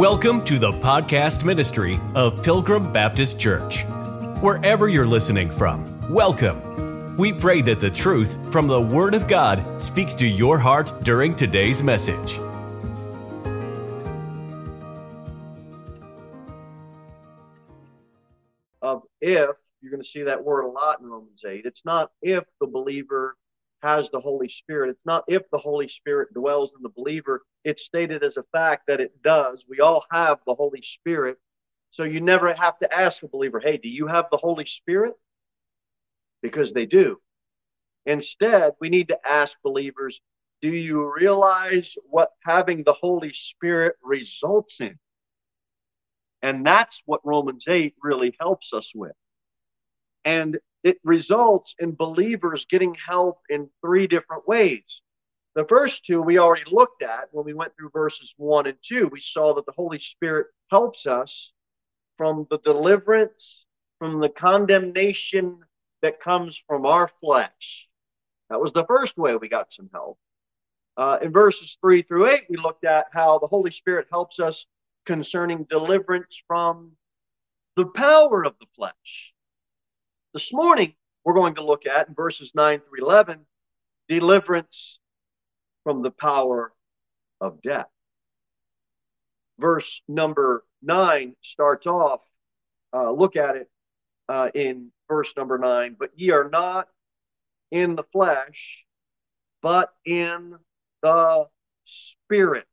Welcome to the podcast ministry of Pilgrim Baptist Church. Wherever you're listening from, welcome. We pray that the truth from the Word of God speaks to your heart during today's message. Of if, you're going to see that word a lot in Romans 8. It's not if the believer has the Holy Spirit. It's not if the Holy Spirit dwells in the believer. It's stated as a fact that it does. We all have the Holy Spirit. So you never have to ask a believer, hey, do you have the Holy Spirit? Because they do. Instead, we need to ask believers, do you realize what having the Holy Spirit results in? And that's what Romans 8 really helps us with. And it results in believers getting help in three different ways. The first two we already looked at when we went through verses one and two. We saw that the Holy Spirit helps us from the deliverance, from the condemnation that comes from our flesh. That was the first way we got some help. Uh, in verses three through eight, we looked at how the Holy Spirit helps us concerning deliverance from the power of the flesh. This morning, we're going to look at in verses 9 through 11 deliverance from the power of death. Verse number 9 starts off, uh, look at it uh, in verse number 9, but ye are not in the flesh, but in the spirit.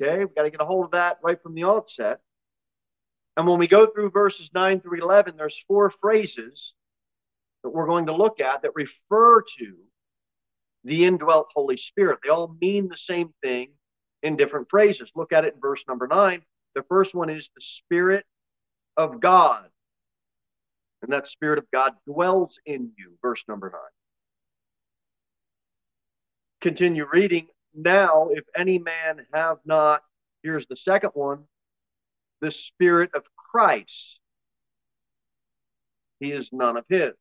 Okay, we've got to get a hold of that right from the outset. And when we go through verses 9 through 11, there's four phrases that we're going to look at that refer to the indwelt Holy Spirit. They all mean the same thing in different phrases. Look at it in verse number 9. The first one is the Spirit of God. And that Spirit of God dwells in you, verse number 9. Continue reading. Now, if any man have not, here's the second one, the Spirit of Christ. He is none of his.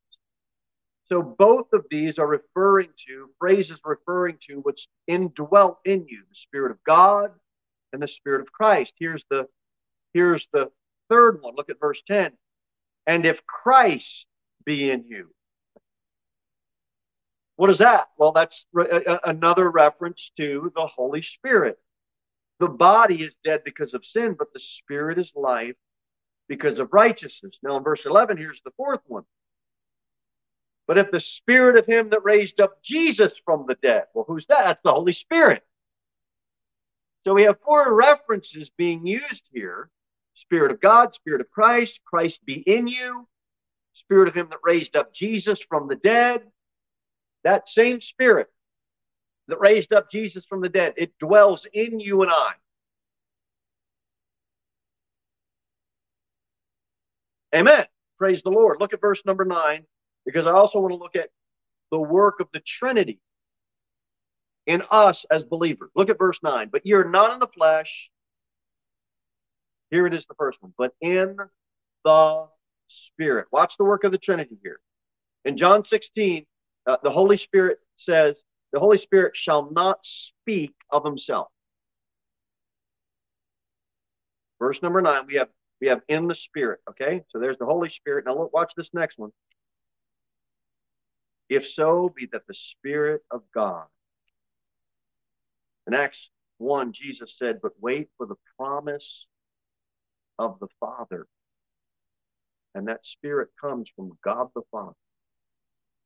So both of these are referring to phrases referring to what's indwelt in you, the Spirit of God and the Spirit of Christ. Here's the here's the third one. Look at verse 10. And if Christ be in you. What is that? Well, that's re- another reference to the Holy Spirit. The body is dead because of sin, but the spirit is life because of righteousness. Now, in verse 11, here's the fourth one. But if the spirit of him that raised up Jesus from the dead, well, who's that? That's the Holy Spirit. So we have four references being used here Spirit of God, Spirit of Christ, Christ be in you, Spirit of him that raised up Jesus from the dead. That same Spirit that raised up Jesus from the dead. It dwells in you and I. Amen. Praise the Lord. Look at verse number nine, because I also want to look at the work of the Trinity in us as believers. Look at verse nine. But you're not in the flesh. Here it is, the first one, but in the Spirit. Watch the work of the Trinity here. In John 16, uh, the Holy Spirit says, the Holy Spirit shall not speak of himself. Verse number nine, we have we have in the Spirit. Okay, so there's the Holy Spirit. Now look, watch this next one. If so, be that the Spirit of God. In Acts 1, Jesus said, But wait for the promise of the Father. And that Spirit comes from God the Father.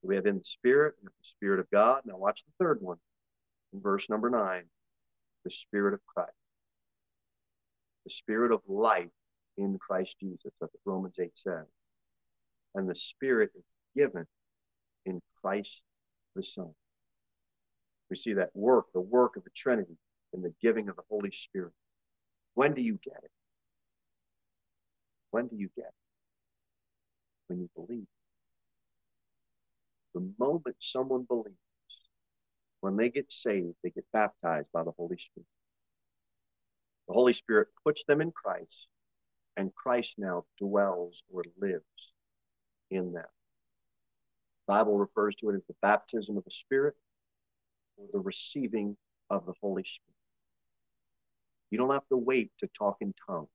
We have in the Spirit, and the Spirit of God. Now watch the third one in verse number nine the Spirit of Christ. The Spirit of life in Christ Jesus. That's what Romans 8 says. And the Spirit is given in Christ the Son. We see that work, the work of the Trinity, in the giving of the Holy Spirit. When do you get it? When do you get it? When you believe. The moment someone believes, when they get saved, they get baptized by the Holy Spirit. The Holy Spirit puts them in Christ, and Christ now dwells or lives in them. The Bible refers to it as the baptism of the Spirit or the receiving of the Holy Spirit. You don't have to wait to talk in tongues.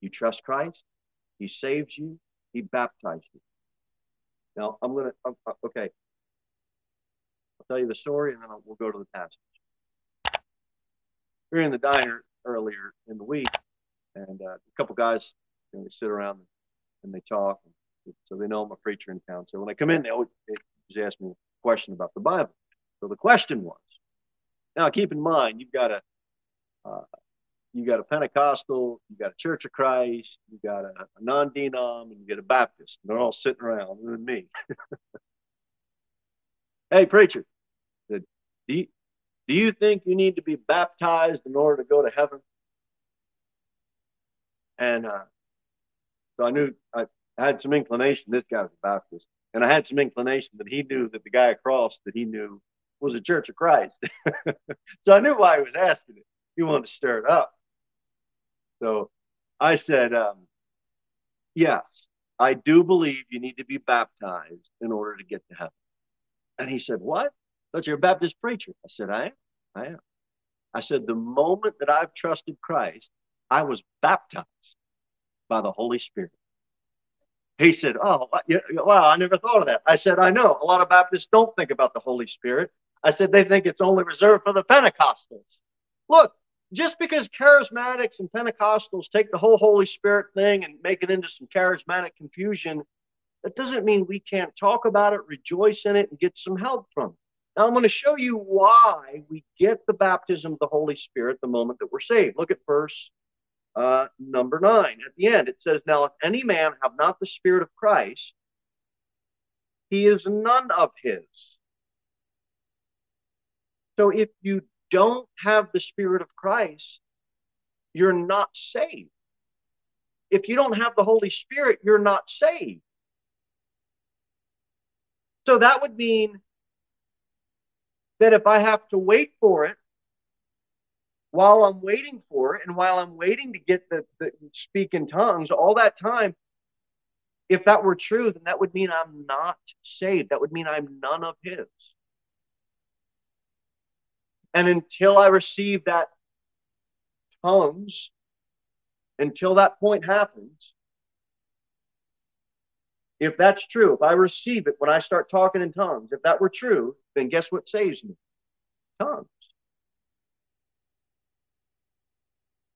You trust Christ, He saves you, He baptized you. Now, I'm going to, okay. I'll tell you the story and then I'll, we'll go to the passage. We were in the diner earlier in the week, and uh, a couple guys, you know, they sit around and they talk. And so they know I'm a preacher in town. So when I come in, they always, ask me a question about the Bible. So the question was, now keep in mind, you've got a, uh, you got a Pentecostal, you got a Church of Christ, you got a, a non-denom, and you get a Baptist. And they're all sitting around, with me. hey, preacher, do you, do you think you need to be baptized in order to go to heaven? And uh, so I knew I had some inclination. This guy was a Baptist, and I had some inclination that he knew that the guy across that he knew was a Church of Christ. so I knew why he was asking it. He wanted to stir it up. So I said, um, Yes, I do believe you need to be baptized in order to get to heaven. And he said, What? But you're a Baptist preacher. I said, I am. I am. I said, The moment that I've trusted Christ, I was baptized by the Holy Spirit. He said, Oh, wow, I never thought of that. I said, I know. A lot of Baptists don't think about the Holy Spirit. I said, they think it's only reserved for the Pentecostals. Look, just because charismatics and Pentecostals take the whole Holy Spirit thing and make it into some charismatic confusion, that doesn't mean we can't talk about it, rejoice in it, and get some help from it. Now, I'm going to show you why we get the baptism of the Holy Spirit the moment that we're saved. Look at verse uh, number nine. At the end, it says, Now, if any man have not the Spirit of Christ, he is none of his. So if you don't have the Spirit of Christ, you're not saved. If you don't have the Holy Spirit, you're not saved. So that would mean that if I have to wait for it, while I'm waiting for it, and while I'm waiting to get the, the speak in tongues, all that time, if that were true, then that would mean I'm not saved. That would mean I'm none of His. And until I receive that tongues, until that point happens, if that's true, if I receive it when I start talking in tongues, if that were true, then guess what saves me? Tongues.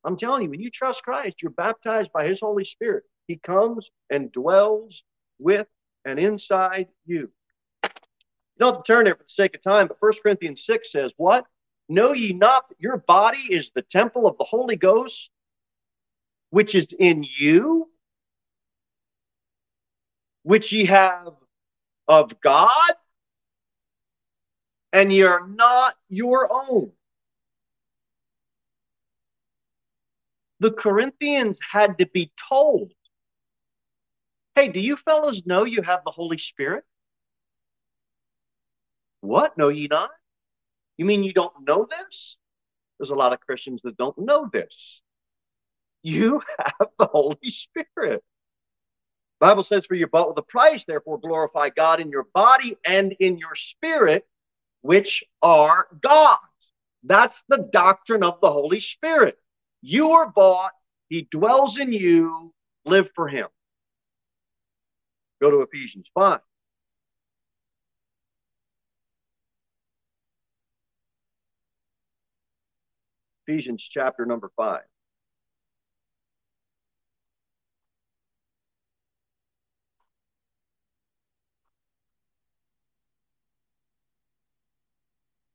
I'm telling you, when you trust Christ, you're baptized by His Holy Spirit. He comes and dwells with and inside you. You don't have to turn there for the sake of time, but 1 Corinthians 6 says, What? Know ye not that your body is the temple of the Holy Ghost, which is in you, which ye have of God, and ye are not your own? The Corinthians had to be told, hey, do you fellows know you have the Holy Spirit? What? Know ye not? You mean you don't know this? There's a lot of Christians that don't know this. You have the Holy Spirit. Bible says, For you're bought with a price, therefore glorify God in your body and in your spirit, which are God's. That's the doctrine of the Holy Spirit. You are bought, He dwells in you, live for Him. Go to Ephesians 5. Ephesians chapter number 5.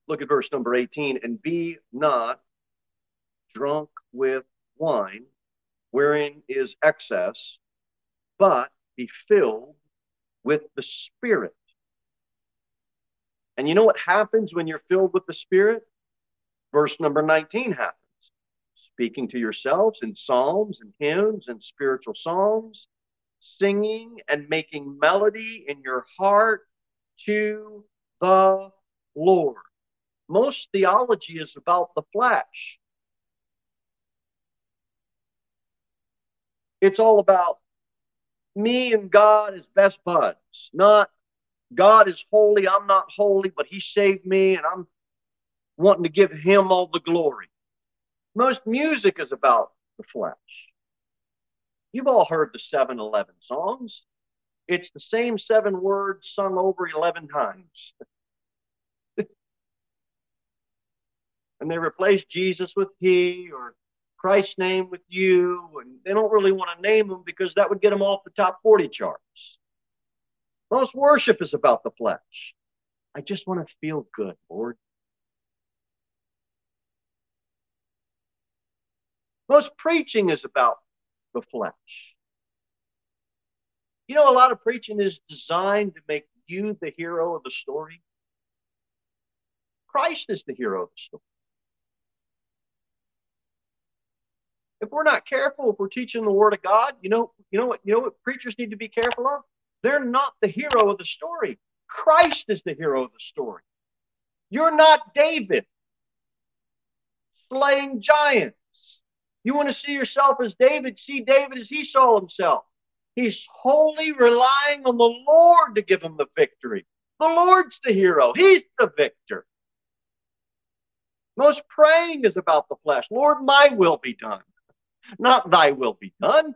Look at verse number 18. And be not drunk with wine, wherein is excess, but be filled with the Spirit. And you know what happens when you're filled with the Spirit? Verse number 19 happens. Speaking to yourselves in psalms and hymns and spiritual songs, singing and making melody in your heart to the Lord. Most theology is about the flesh. It's all about me and God as best buds, not God is holy, I'm not holy, but He saved me and I'm wanting to give him all the glory. Most music is about the flesh. You've all heard the 7 Eleven songs. It's the same seven words sung over 11 times. and they replace Jesus with he or Christ's name with you. And they don't really want to name them because that would get them off the top 40 charts. Most worship is about the flesh. I just want to feel good, Lord. Most preaching is about the flesh. You know, a lot of preaching is designed to make you the hero of the story. Christ is the hero of the story. If we're not careful, if we're teaching the Word of God, you know, you know what, you know what preachers need to be careful of? They're not the hero of the story. Christ is the hero of the story. You're not David slaying giants. You want to see yourself as David, see David as he saw himself. He's wholly relying on the Lord to give him the victory. The Lord's the hero, He's the victor. Most praying is about the flesh. Lord, my will be done, not thy will be done.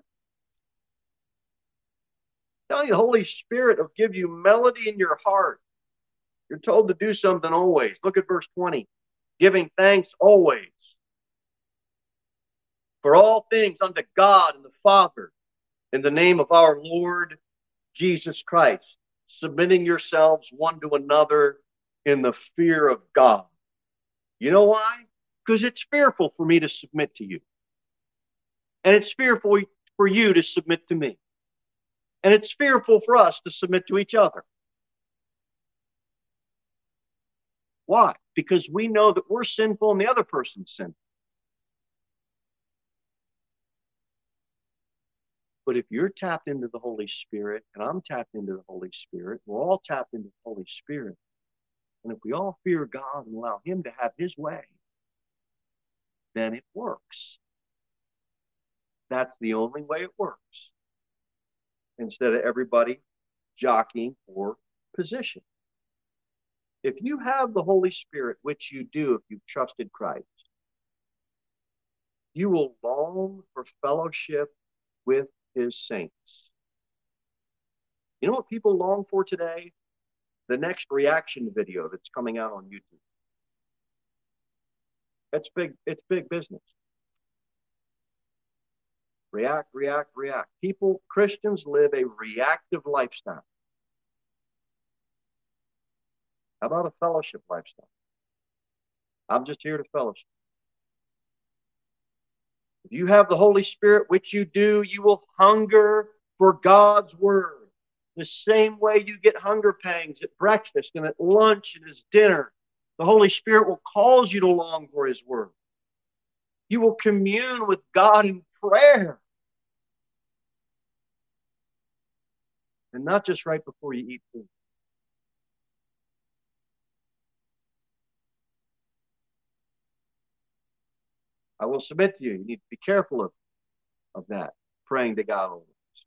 Tell you, Holy Spirit will give you melody in your heart. You're told to do something always. Look at verse 20. Giving thanks always for all things unto God and the Father in the name of our Lord Jesus Christ, submitting yourselves one to another in the fear of God. You know why? Because it's fearful for me to submit to you. And it's fearful for you to submit to me. And it's fearful for us to submit to each other. Why? Because we know that we're sinful and the other person's sinful. But if you're tapped into the Holy Spirit and I'm tapped into the Holy Spirit, we're all tapped into the Holy Spirit. And if we all fear God and allow Him to have His way, then it works. That's the only way it works. Instead of everybody jockeying for position. If you have the Holy Spirit, which you do if you've trusted Christ, you will long for fellowship with his saints. You know what people long for today? The next reaction video that's coming out on YouTube. It's big, it's big business. React, react, react. People, Christians live a reactive lifestyle. How about a fellowship lifestyle? I'm just here to fellowship. If you have the Holy Spirit, which you do, you will hunger for God's word. The same way you get hunger pangs at breakfast and at lunch and as dinner, the Holy Spirit will cause you to long for His word. You will commune with God in prayer. And not just right before you eat food. I will submit to you. You need to be careful of, of that, praying to God.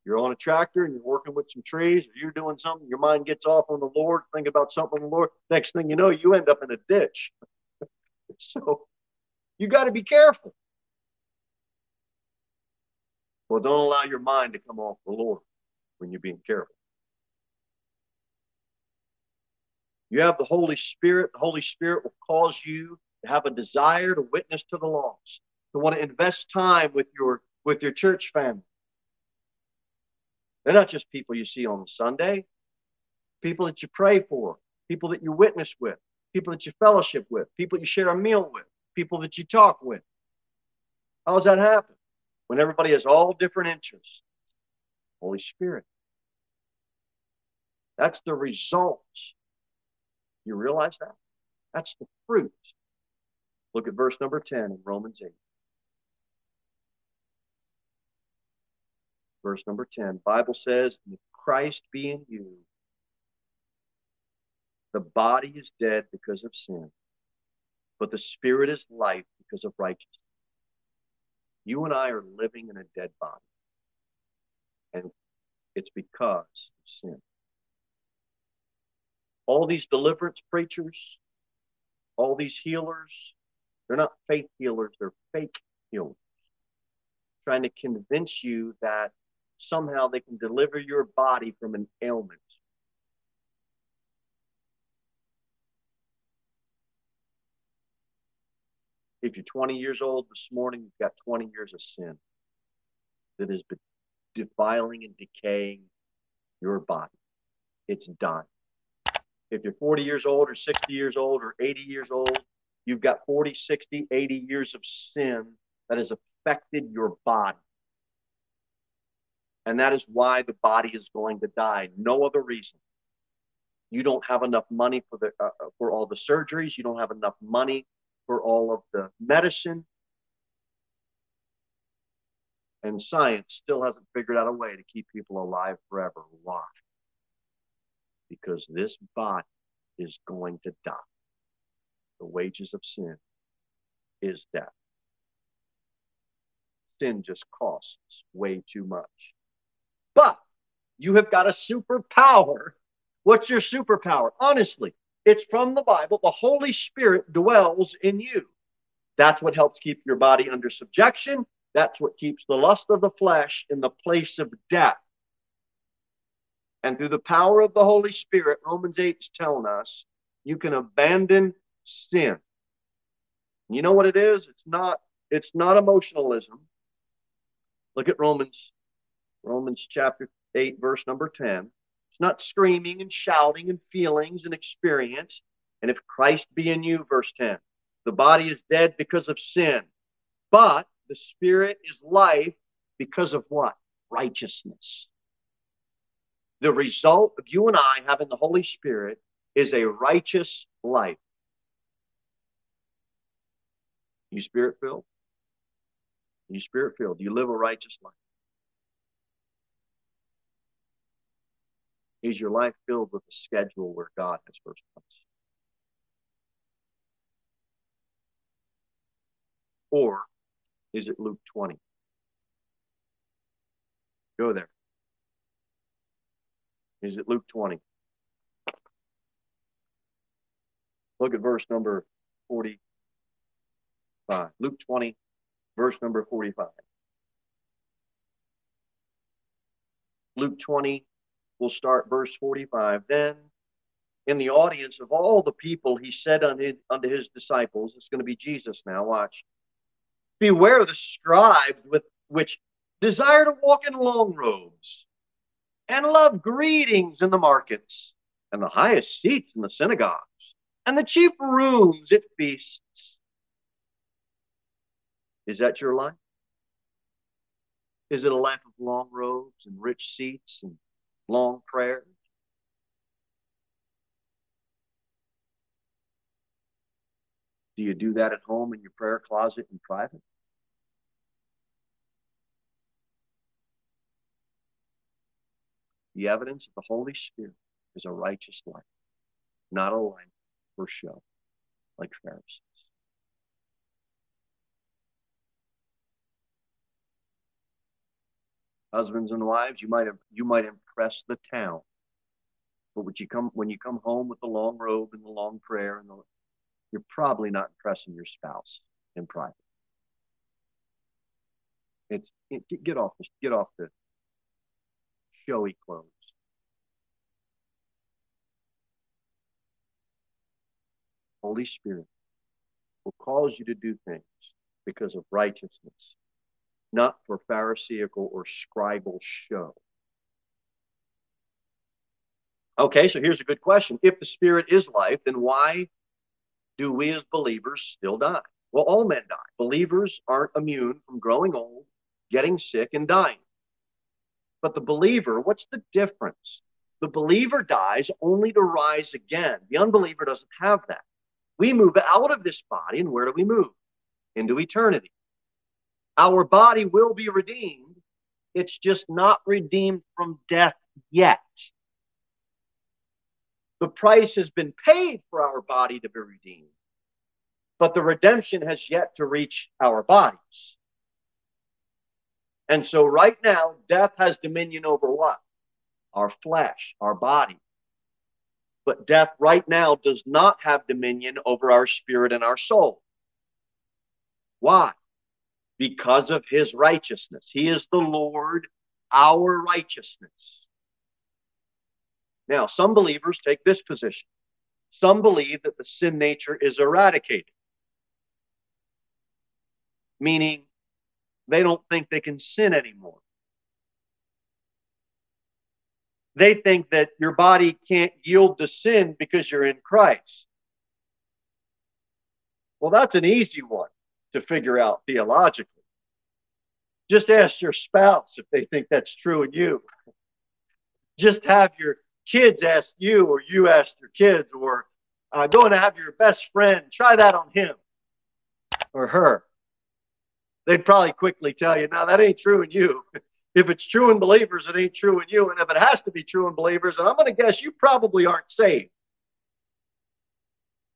You're on a tractor and you're working with some trees, or you're doing something, your mind gets off on the Lord, think about something on the Lord. Next thing you know, you end up in a ditch. so you got to be careful. Well, don't allow your mind to come off the Lord when you're being careful. You have the Holy Spirit. The Holy Spirit will cause you have a desire to witness to the lost, to want to invest time with your with your church family. They're not just people you see on Sunday, people that you pray for, people that you witness with, people that you fellowship with, people you share a meal with, people that you talk with. How does that happen? When everybody has all different interests. Holy Spirit. That's the result. You realize that? That's the fruit Look at verse number 10 in Romans 8. Verse number 10. Bible says, if Christ be in you, the body is dead because of sin, but the spirit is life because of righteousness. You and I are living in a dead body. And it's because of sin. All these deliverance preachers, all All these healers, they're not faith healers, they're fake healers. Trying to convince you that somehow they can deliver your body from an ailment. If you're 20 years old this morning, you've got 20 years of sin that is defiling and decaying your body. It's done. If you're 40 years old or 60 years old or 80 years old, you've got 40, 60, 80 years of sin that has affected your body. And that is why the body is going to die. No other reason. You don't have enough money for the uh, uh for all the surgeries. You don't have enough money for all of the medicine. And science still hasn't figured out a way to keep people alive forever. Why? Because this body is going to die. The wages of sin is death. Sin just costs way too much. But you have got a superpower. What's your superpower? Honestly, it's from the Bible. The Holy Spirit dwells in you. That's what helps keep your body under subjection. That's what keeps the lust of the flesh in the place of death. And through the power of the Holy Spirit, Romans 8 is telling us you can abandon sin. You know what it is? It's not it's not emotionalism. Look at Romans Romans chapter 8 verse number 10. It's not screaming and shouting and feelings and experience. And if Christ be in you, verse 10, the body is dead because of sin, but the spirit is life because of what? Righteousness. The result of you and I having the Holy Spirit is a righteous life. You spirit filled? You spirit filled. Do you live a righteous life. Is your life filled with a schedule where God has first place? Or is it Luke 20? Go there. Is it Luke 20? Look at verse number 45. Luke 20, verse number 45. Luke 20, we'll start verse 45. Then in the audience of all the people, he said unto, unto his disciples, it's going to be Jesus now, watch. Beware the scribes with which desire to walk in long robes and love greetings in the markets and the highest seats in the synagogues and the chief rooms at feasts. Is that your life? Is it a life of long robes and rich seats and long prayers? Do you do that at home in your prayer closet in private? The evidence of the Holy Spirit is a righteous life, not a life for show, like Pharisees. Husbands and wives, you might have, you might impress the town, but when you come when you come home with the long robe and the long prayer and the, you're probably not impressing your spouse in private. It's it, get off the get off the showy clothes. Holy Spirit will cause you to do things because of righteousness, not for Pharisaical or scribal show. Okay, so here's a good question. If the Spirit is life, then why do we as believers still die? Well, all men die. Believers aren't immune from growing old, getting sick, and dying. But the believer, what's the difference? The believer dies only to rise again. The unbeliever doesn't have that. We move out of this body, and where do we move? Into eternity. Our body will be redeemed. It's just not redeemed from death yet. The price has been paid for our body to be redeemed, but the redemption has yet to reach our bodies. And so right now, death has dominion over what? Our flesh, our body. But death right now does not have dominion over our spirit and our soul. Why? Because of his righteousness. He is the Lord, our righteousness. Now, some believers take this position. Some believe that the sin nature is eradicated, meaning they don't think they can sin anymore. They think that your body can't yield to sin because you're in Christ. Well, that's an easy one to figure out theologically. Just ask your spouse if they think that's true in you. Just have your kids ask you, or you ask your kids, or uh, go and have your best friend try that on him or her. They'd probably quickly tell you, no, that ain't true in you. if it's true in believers, it ain't true in you. And if it has to be true in believers, and I'm going to guess you probably aren't saved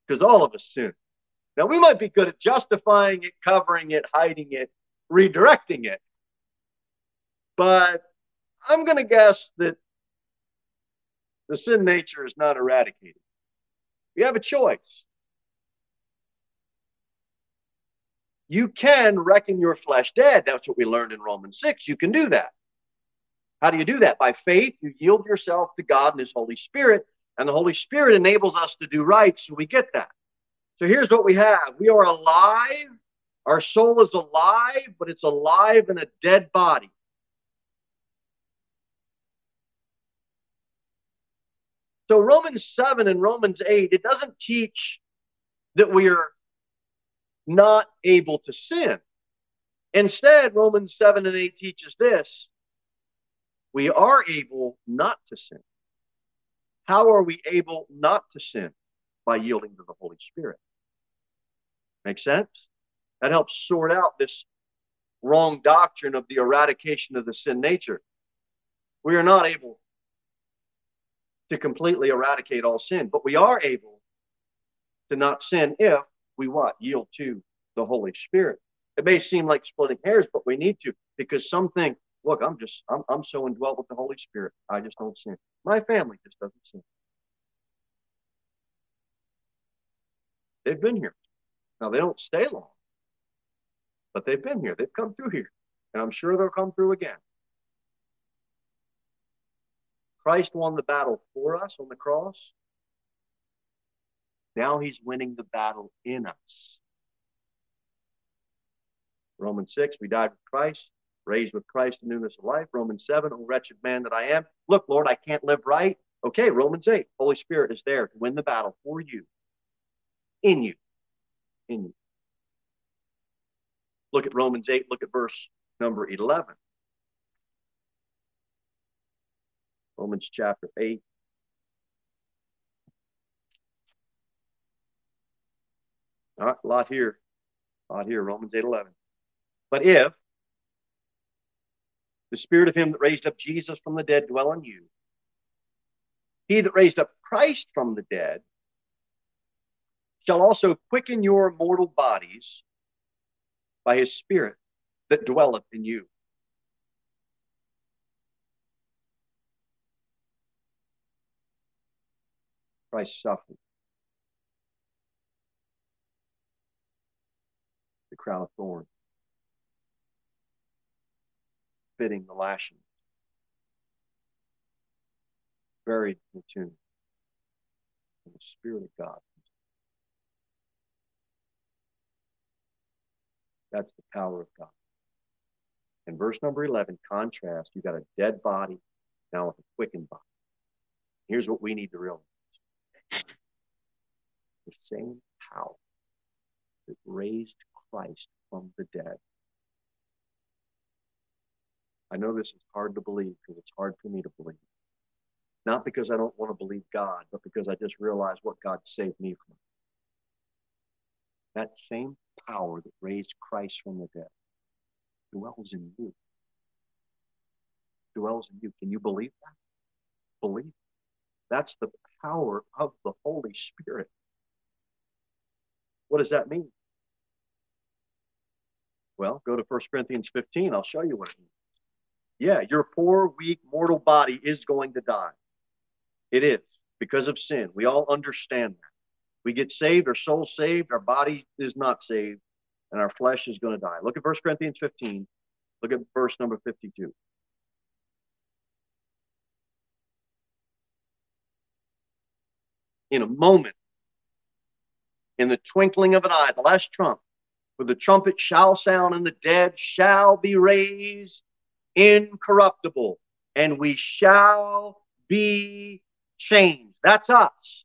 because all of us sin. Now, we might be good at justifying it, covering it, hiding it, redirecting it. But I'm going to guess that the sin nature is not eradicated. You have a choice. You can reckon your flesh dead. That's what we learned in Romans 6. You can do that. How do you do that? By faith, you yield yourself to God and His Holy Spirit, and the Holy Spirit enables us to do right, so we get that. So here's what we have we are alive. Our soul is alive, but it's alive in a dead body. So Romans 7 and Romans 8, it doesn't teach that we are not able to sin. Instead, Romans 7 and 8 teaches this we are able not to sin. How are we able not to sin? By yielding to the Holy Spirit. Make sense? That helps sort out this wrong doctrine of the eradication of the sin nature. We are not able to completely eradicate all sin, but we are able to not sin if we what? Yield to the Holy Spirit. It may seem like splitting hairs, but we need to because some think, look, I'm just, I'm, I'm so indwelt with the Holy Spirit. I just don't sin. My family just doesn't sin. They've been here. Now, they don't stay long, but they've been here. They've come through here. And I'm sure they'll come through again. Christ won the battle for us on the cross. Now he's winning the battle in us. Romans 6, we died with Christ, raised with Christ in newness of life. Romans 7, oh wretched man that I am. Look, Lord, I can't live right. Okay, Romans 8, Holy Spirit is there to win the battle for you, in you, Look at Romans 8, look at verse number 11. Romans chapter 8, All right, a lot here. A lot here, Romans 8 11. But if the spirit of him that raised up Jesus from the dead dwell in you, he that raised up Christ from the dead shall also quicken your mortal bodies by his spirit that dwelleth in you. Christ suffered The crown of thorns, fitting the lashings, buried in the tomb, and the Spirit of God. That's the power of God. In verse number 11, contrast, you got a dead body now with a quickened body. Here's what we need to realize the same power that raised Christ from the dead. I know this is hard to believe because it's hard for me to believe. Not because I don't want to believe God, but because I just realize what God saved me from. That same power that raised Christ from the dead dwells in you. Dwells in you. Can you believe that? Believe. That's the power of the Holy Spirit. What does that mean? Well, go to 1 Corinthians 15. I'll show you what it means. Yeah, your poor, weak, mortal body is going to die. It is because of sin. We all understand that. We get saved, our soul saved, our body is not saved, and our flesh is going to die. Look at 1 Corinthians 15. Look at verse number 52. In a moment, in the twinkling of an eye, the last trump, for the trumpet shall sound, and the dead shall be raised incorruptible, and we shall be changed. That's us.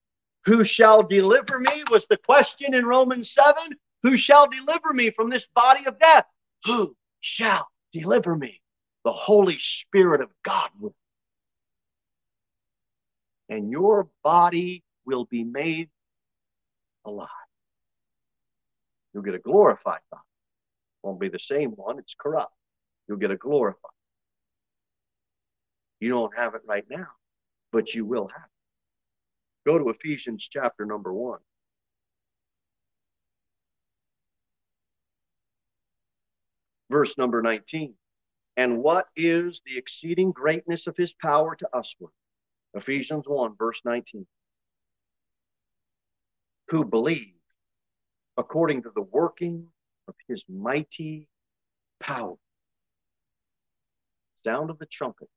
Who shall deliver me? Was the question in Romans 7. Who shall deliver me from this body of death? Who shall deliver me? The Holy Spirit of God will. And your body will be made alive. You'll get a glorified body. Won't be the same one, it's corrupt. You'll get a glorified. You don't have it right now, but you will have it. Go to Ephesians chapter number one. Verse number 19. And what is the exceeding greatness of his power to usward? Ephesians 1, verse 19. Who believe according to the working of his mighty power. Sound of the trumpet.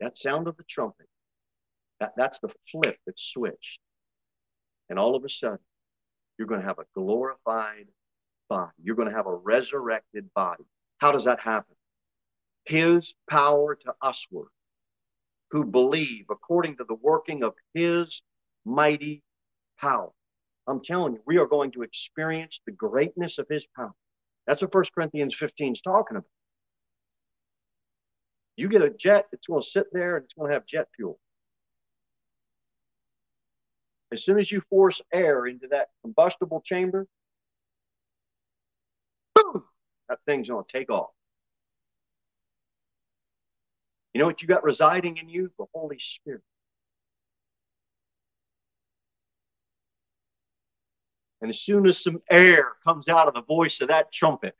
That sound of the trumpet that, that's the flip that's switched. And all of a sudden, you're going to have a glorified body. You're going to have a resurrected body. How does that happen? His power to usward, who believe according to the working of his mighty power. I'm telling you, we are going to experience the greatness of his power. That's what 1 Corinthians 15 is talking about. You get a jet, it's going to sit there and it's going to have jet fuel. As soon as you force air into that combustible chamber, boom, that thing's going to take off. You know what you got residing in you? The Holy Spirit. And as soon as some air comes out of the voice of that trumpet,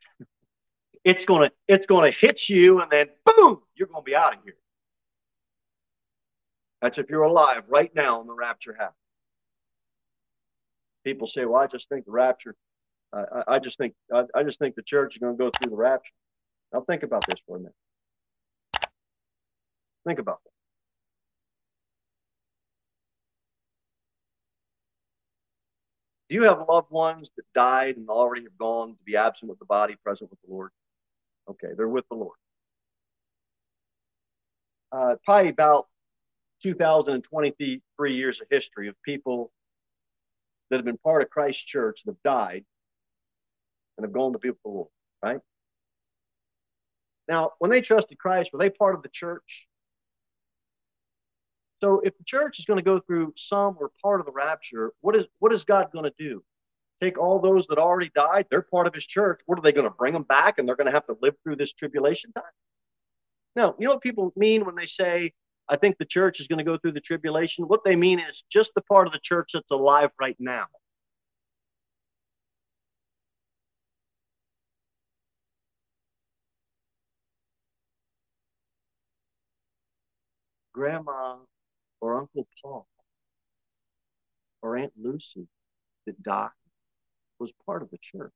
it's gonna it's gonna hit you, and then boom, you're gonna be out of here. That's if you're alive right now when the rapture happens people say, "Well, I just think the rapture. I, I, just think I, I just think the church is going to go through the rapture." Now think about this for a minute. Think about that. Do you have loved ones that died and already have gone to be absent with the body, present with the Lord? Okay, they're with the Lord. Uh, probably about 2023 years of history of people that have been part of Christ's church that have died and have gone to be with the Lord, right? Now, when they trusted Christ, were they part of the church? So if the church is going to go through some or part of the rapture, what is what is God going to do? Take all those that already died, they're part of his church. What are they going to bring them back and they're going to have to live through this tribulation time? No, you know what people mean when they say I think the church is going to go through the tribulation. What they mean is just the part of the church that's alive right now. Grandma or Uncle Paul or Aunt Lucy that died was part of the church.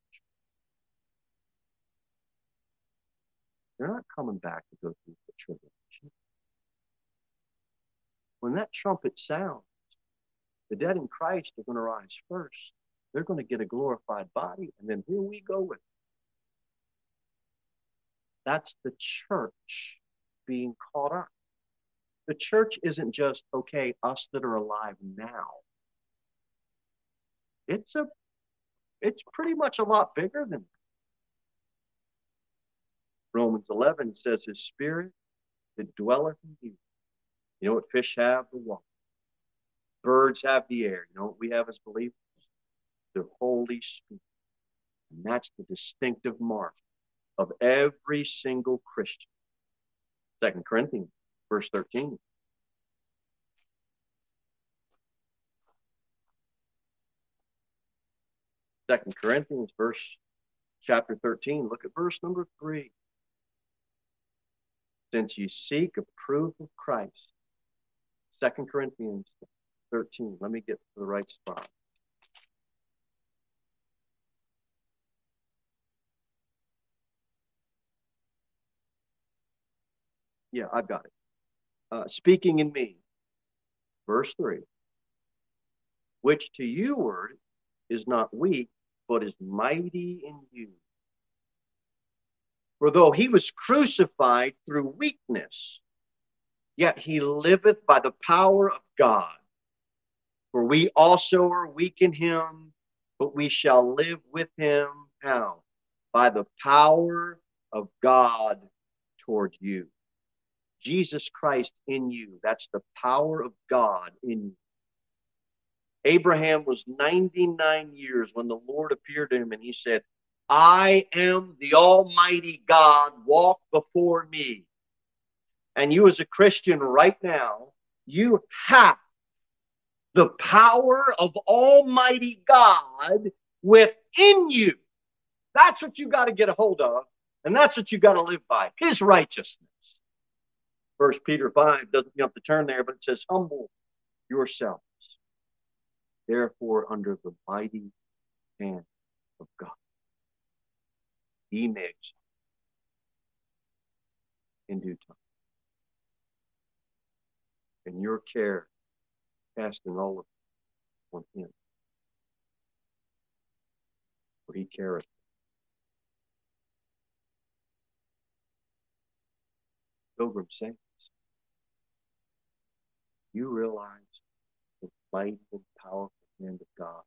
They're not coming back to go through the tribulation when that trumpet sounds, the dead in Christ are going to rise first. They're going to get a glorified body, and then here we go with it. That's the church being caught up. The church isn't just, okay, us that are alive now. It's a it's pretty much a lot bigger than that. Romans 11 says, His spirit that dwelleth in you you know what fish have? The water. birds have the air. You know what we have as believers? The Holy Spirit. And that's the distinctive mark of every single Christian. Second Corinthians, verse 13. Second Corinthians, verse chapter 13. Look at verse number 3. Since you seek a proof of Christ. Second Corinthians 13. Let me get to the right spot. Yeah, I've got it. Uh, speaking in me, verse 3, which to you word is not weak, but is mighty in you. For though he was crucified through weakness, yet he liveth by the power of God. For we also are weak in him, but we shall live with him. How? By the power of God toward you. Jesus Christ in you. That's the power of God in you. Abraham was 99 years when the Lord appeared to him and he said, I am the Almighty God, walk before me. And you, as a Christian right now, you have the power of Almighty God within you. That's what you got to get a hold of, and that's what you got to live by His righteousness. First Peter 5 doesn't have to turn there, but it says, Humble yourselves, therefore, under the mighty hand of God. He makes in due time. And your care, casting all of it on Him. For He careth Pilgrim Saints, you realize the mighty and powerful hand of God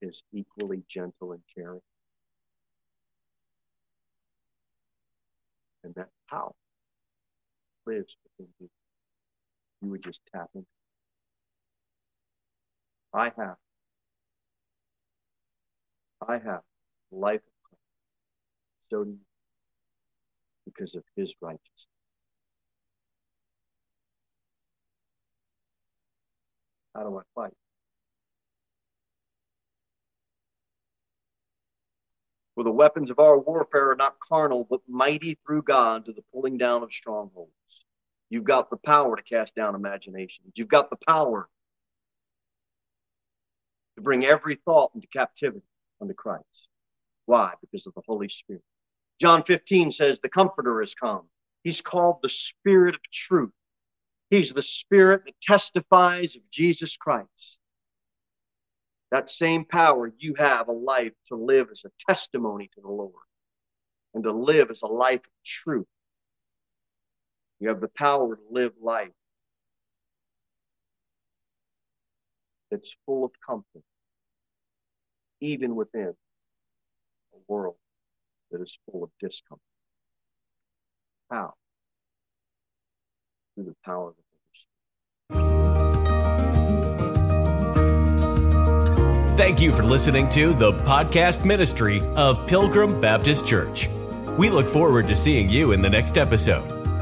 is equally gentle and caring. And that power lives within you. You would just tap into. I have. I have life. So do you because of his righteousness. How do I fight? For the weapons of our warfare are not carnal, but mighty through God to the pulling down of strongholds. You've got the power to cast down imaginations. You've got the power to bring every thought into captivity unto Christ. Why? Because of the Holy Spirit. John 15 says, The Comforter has come. He's called the Spirit of truth. He's the Spirit that testifies of Jesus Christ. That same power, you have a life to live as a testimony to the Lord and to live as a life of truth. You have the power to live life that's full of comfort, even within a world that is full of discomfort. How? Through the power of the. Thank you for listening to the podcast ministry of Pilgrim Baptist Church. We look forward to seeing you in the next episode.